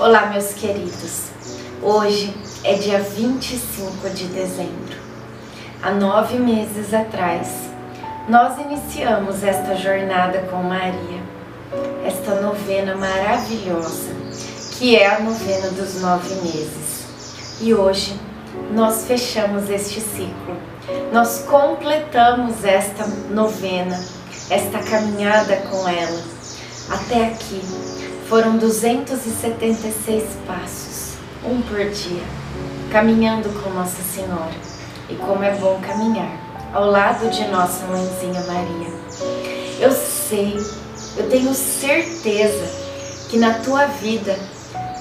Olá, meus queridos. Hoje é dia 25 de dezembro. Há nove meses atrás, nós iniciamos esta jornada com Maria, esta novena maravilhosa, que é a novena dos nove meses. E hoje nós fechamos este ciclo, nós completamos esta novena, esta caminhada com ela. Até aqui foram 276 passos, um por dia, caminhando com Nossa Senhora. E como é bom caminhar ao lado de nossa mãezinha Maria. Eu sei, eu tenho certeza que na tua vida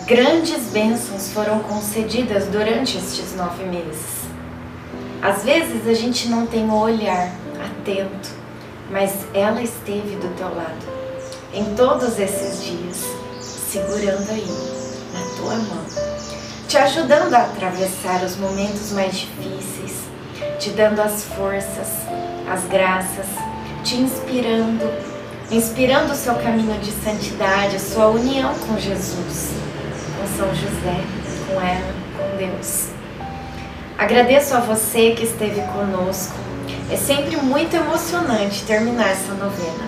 grandes bênçãos foram concedidas durante estes nove meses. Às vezes a gente não tem o olhar atento, mas ela esteve do teu lado em todos esses dias segurando aí na tua mão, te ajudando a atravessar os momentos mais difíceis, te dando as forças, as graças, te inspirando, inspirando o seu caminho de santidade, a sua união com Jesus, com São José, com ela, com Deus. Agradeço a você que esteve conosco. É sempre muito emocionante terminar essa novena,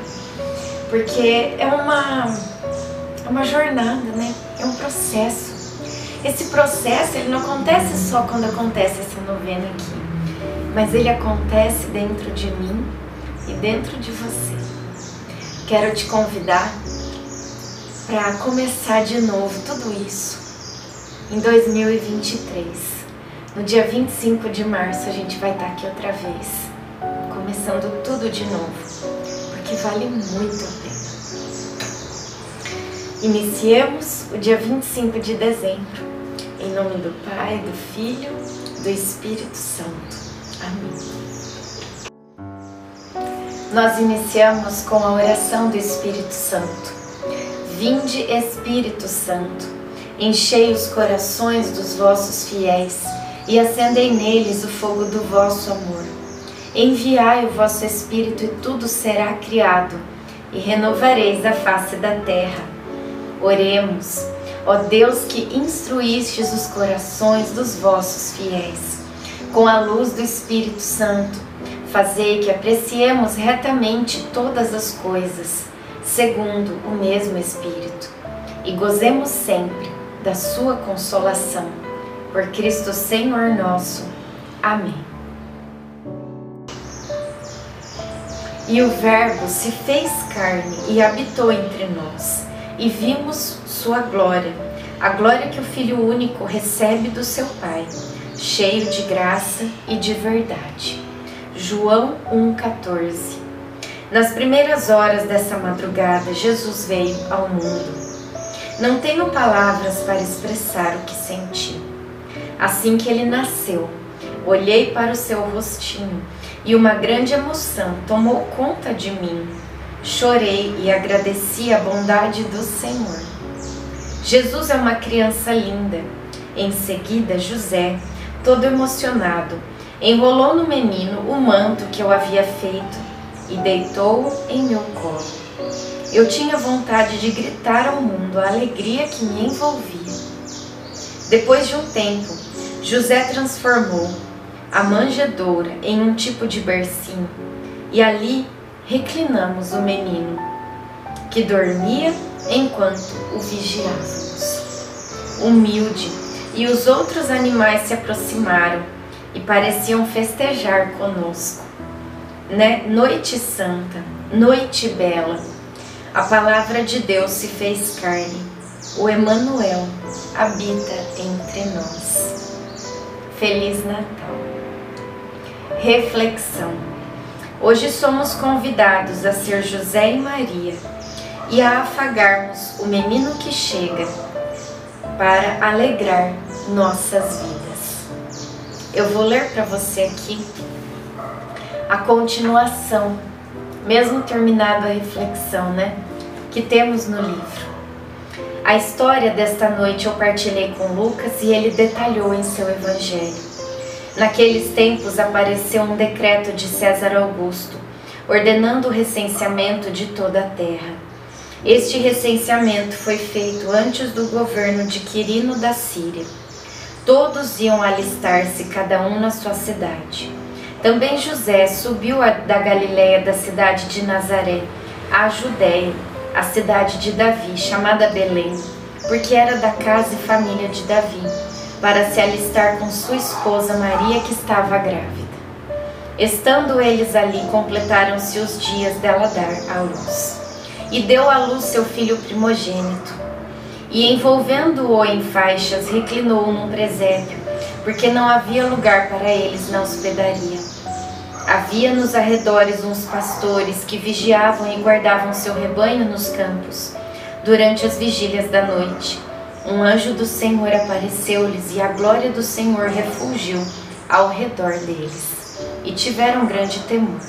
porque é uma uma jornada, né? É um processo. Esse processo ele não acontece só quando acontece essa novena aqui, mas ele acontece dentro de mim e dentro de você. Quero te convidar para começar de novo tudo isso em 2023. No dia 25 de março a gente vai estar aqui outra vez, começando tudo de novo, porque vale muito a pena. Iniciemos o dia 25 de dezembro, em nome do Pai, do Filho, do Espírito Santo. Amém. Nós iniciamos com a oração do Espírito Santo. Vinde, Espírito Santo, enchei os corações dos vossos fiéis e acendei neles o fogo do vosso amor. Enviai o vosso Espírito e tudo será criado, e renovareis a face da terra. Oremos, ó Deus que instruístes os corações dos vossos fiéis. Com a luz do Espírito Santo, fazei que apreciemos retamente todas as coisas, segundo o mesmo Espírito, e gozemos sempre da sua consolação. Por Cristo Senhor nosso. Amém. E o Verbo se fez carne e habitou entre nós e vimos sua glória, a glória que o Filho único recebe do seu Pai, cheio de graça e de verdade. João 1,14 Nas primeiras horas dessa madrugada, Jesus veio ao mundo. Não tenho palavras para expressar o que senti. Assim que ele nasceu, olhei para o seu rostinho e uma grande emoção tomou conta de mim Chorei e agradeci a bondade do Senhor. Jesus é uma criança linda. Em seguida, José, todo emocionado, enrolou no menino o manto que eu havia feito e deitou-o em meu colo. Eu tinha vontade de gritar ao mundo a alegria que me envolvia. Depois de um tempo, José transformou a manjedoura em um tipo de bercinho e ali reclinamos o menino, que dormia enquanto o vigiávamos. Humilde, e os outros animais se aproximaram e pareciam festejar conosco. Né? Noite santa, noite bela, a palavra de Deus se fez carne, o Emanuel habita entre nós. Feliz Natal. Reflexão. Hoje somos convidados a ser José e Maria e a afagarmos o menino que chega para alegrar nossas vidas. Eu vou ler para você aqui a continuação, mesmo terminado a reflexão, né? Que temos no livro. A história desta noite eu partilhei com Lucas e ele detalhou em seu evangelho. Naqueles tempos apareceu um decreto de César Augusto, ordenando o recenseamento de toda a terra. Este recenseamento foi feito antes do governo de Quirino da Síria. Todos iam alistar-se, cada um na sua cidade. Também José subiu da Galiléia da cidade de Nazaré à Judéia, a cidade de Davi, chamada Belém, porque era da casa e família de Davi, para se alistar com sua esposa Maria, que estava grávida. Estando eles ali, completaram-se os dias dela dar à luz e deu à luz seu filho primogênito. E envolvendo-o em faixas, reclinou num presépio, porque não havia lugar para eles na hospedaria. Havia nos arredores uns pastores que vigiavam e guardavam seu rebanho nos campos. Durante as vigílias da noite, um anjo do Senhor apareceu-lhes e a glória do Senhor refulgiu ao redor deles. E tiveram grande temor.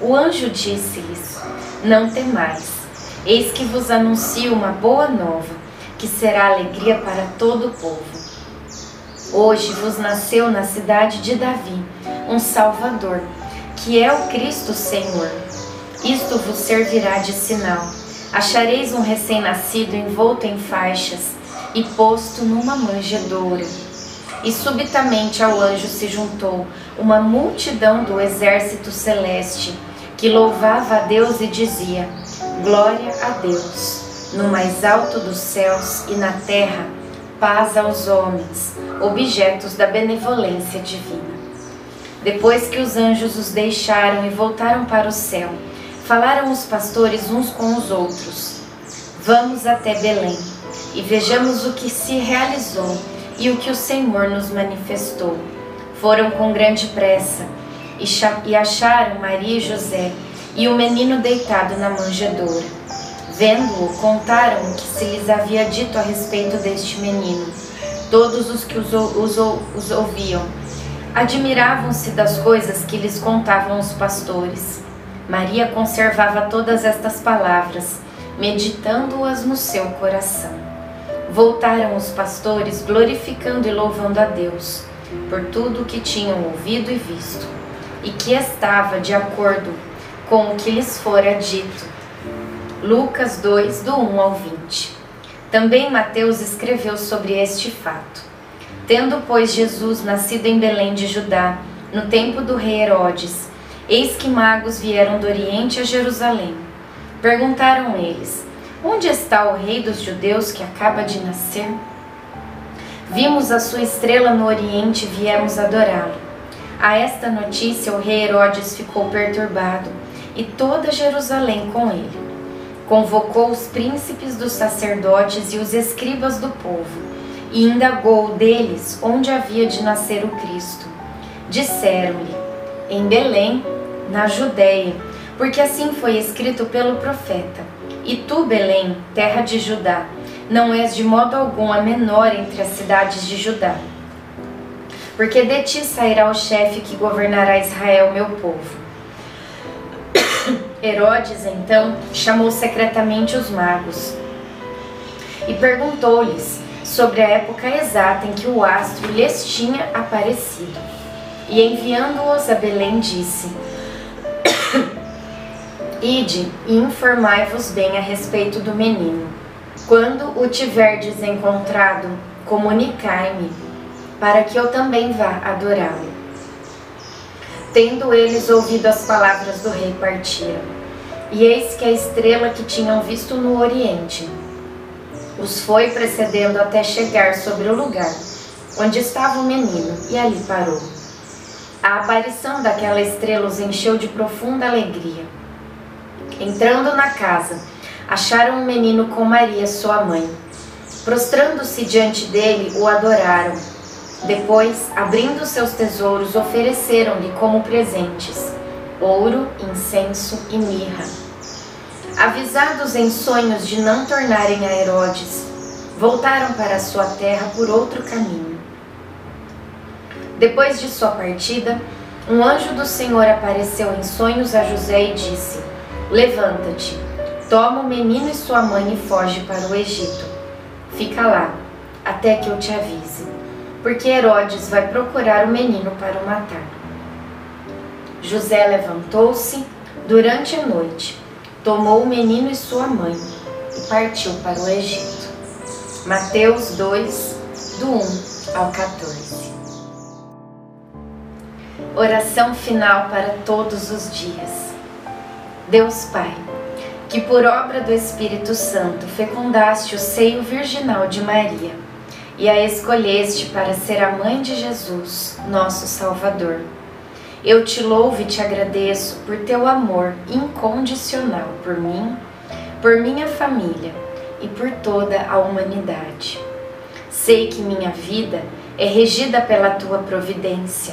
O anjo disse-lhes: Não temais Eis que vos anuncio uma boa nova, que será alegria para todo o povo. Hoje vos nasceu na cidade de Davi um Salvador, que é o Cristo Senhor. Isto vos servirá de sinal. Achareis um recém-nascido envolto em faixas e posto numa manjedoura. E subitamente ao anjo se juntou uma multidão do exército celeste, que louvava a Deus e dizia: Glória a Deus, no mais alto dos céus e na terra, paz aos homens, objetos da benevolência divina. Depois que os anjos os deixaram e voltaram para o céu, falaram os pastores uns com os outros: Vamos até Belém e vejamos o que se realizou e o que o Senhor nos manifestou. Foram com grande pressa e acharam Maria e José e o menino deitado na manjedoura. Vendo-o, contaram o que se lhes havia dito a respeito deste menino. Todos os que os, os, os ouviam admiravam-se das coisas que lhes contavam os pastores. Maria conservava todas estas palavras, meditando-as no seu coração. Voltaram os pastores, glorificando e louvando a Deus por tudo o que tinham ouvido e visto, e que estava de acordo com o que lhes fora dito. Lucas 2, do 1 ao 20. Também Mateus escreveu sobre este fato. Tendo, pois, Jesus nascido em Belém de Judá, no tempo do rei Herodes, eis que magos vieram do Oriente a Jerusalém. Perguntaram eles: Onde está o rei dos judeus que acaba de nascer? Vimos a sua estrela no Oriente e viemos adorá-lo. A esta notícia o rei Herodes ficou perturbado e toda Jerusalém com ele. Convocou os príncipes dos sacerdotes e os escribas do povo e indagou deles onde havia de nascer o Cristo. Disseram-lhe: Em Belém, na Judéia, porque assim foi escrito pelo profeta. E tu, Belém, terra de Judá, não és de modo algum a menor entre as cidades de Judá. Porque de ti sairá o chefe que governará Israel, meu povo. Herodes, então, chamou secretamente os magos e perguntou-lhes sobre a época exata em que o astro lhes tinha aparecido. E enviando-os a Belém, disse: Ide e informai-vos bem a respeito do menino. Quando o tiverdes encontrado, comunicai-me, para que eu também vá adorá-lo. Tendo eles ouvido as palavras do rei, partiram. E eis que a estrela que tinham visto no oriente os foi precedendo até chegar sobre o lugar onde estava o menino, e ali parou. A aparição daquela estrela os encheu de profunda alegria. Entrando na casa, acharam o menino com Maria, sua mãe. Prostrando-se diante dele, o adoraram depois, abrindo seus tesouros, ofereceram-lhe como presentes ouro, incenso e mirra. Avisados em sonhos de não tornarem a Herodes, voltaram para sua terra por outro caminho. Depois de sua partida, um anjo do Senhor apareceu em sonhos a José e disse: Levanta-te, toma o menino e sua mãe e foge para o Egito. Fica lá, até que eu te avise porque Herodes vai procurar o menino para o matar. José levantou-se durante a noite, tomou o menino e sua mãe e partiu para o Egito. Mateus 2, do 1 ao 14. Oração final para todos os dias. Deus Pai, que por obra do Espírito Santo fecundaste o seio virginal de Maria e a escolheste para ser a mãe de Jesus, nosso Salvador. Eu te louvo e te agradeço por teu amor incondicional por mim, por minha família e por toda a humanidade. Sei que minha vida é regida pela tua providência,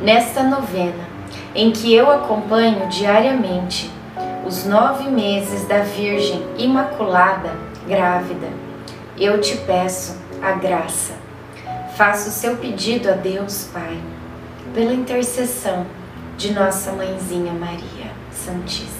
Nesta novena, em que eu acompanho diariamente os nove meses da Virgem Imaculada grávida, eu te peço a graça. Faça o seu pedido a Deus Pai, pela intercessão de nossa Mãezinha Maria Santíssima.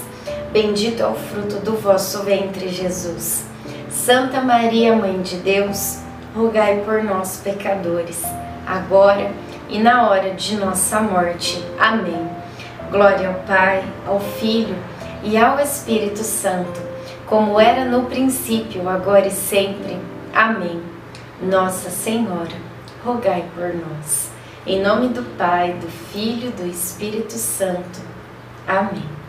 Bendito é o fruto do vosso ventre, Jesus. Santa Maria, Mãe de Deus, rogai por nós, pecadores, agora e na hora de nossa morte. Amém. Glória ao Pai, ao Filho e ao Espírito Santo, como era no princípio, agora e sempre. Amém. Nossa Senhora, rogai por nós. Em nome do Pai, do Filho e do Espírito Santo. Amém.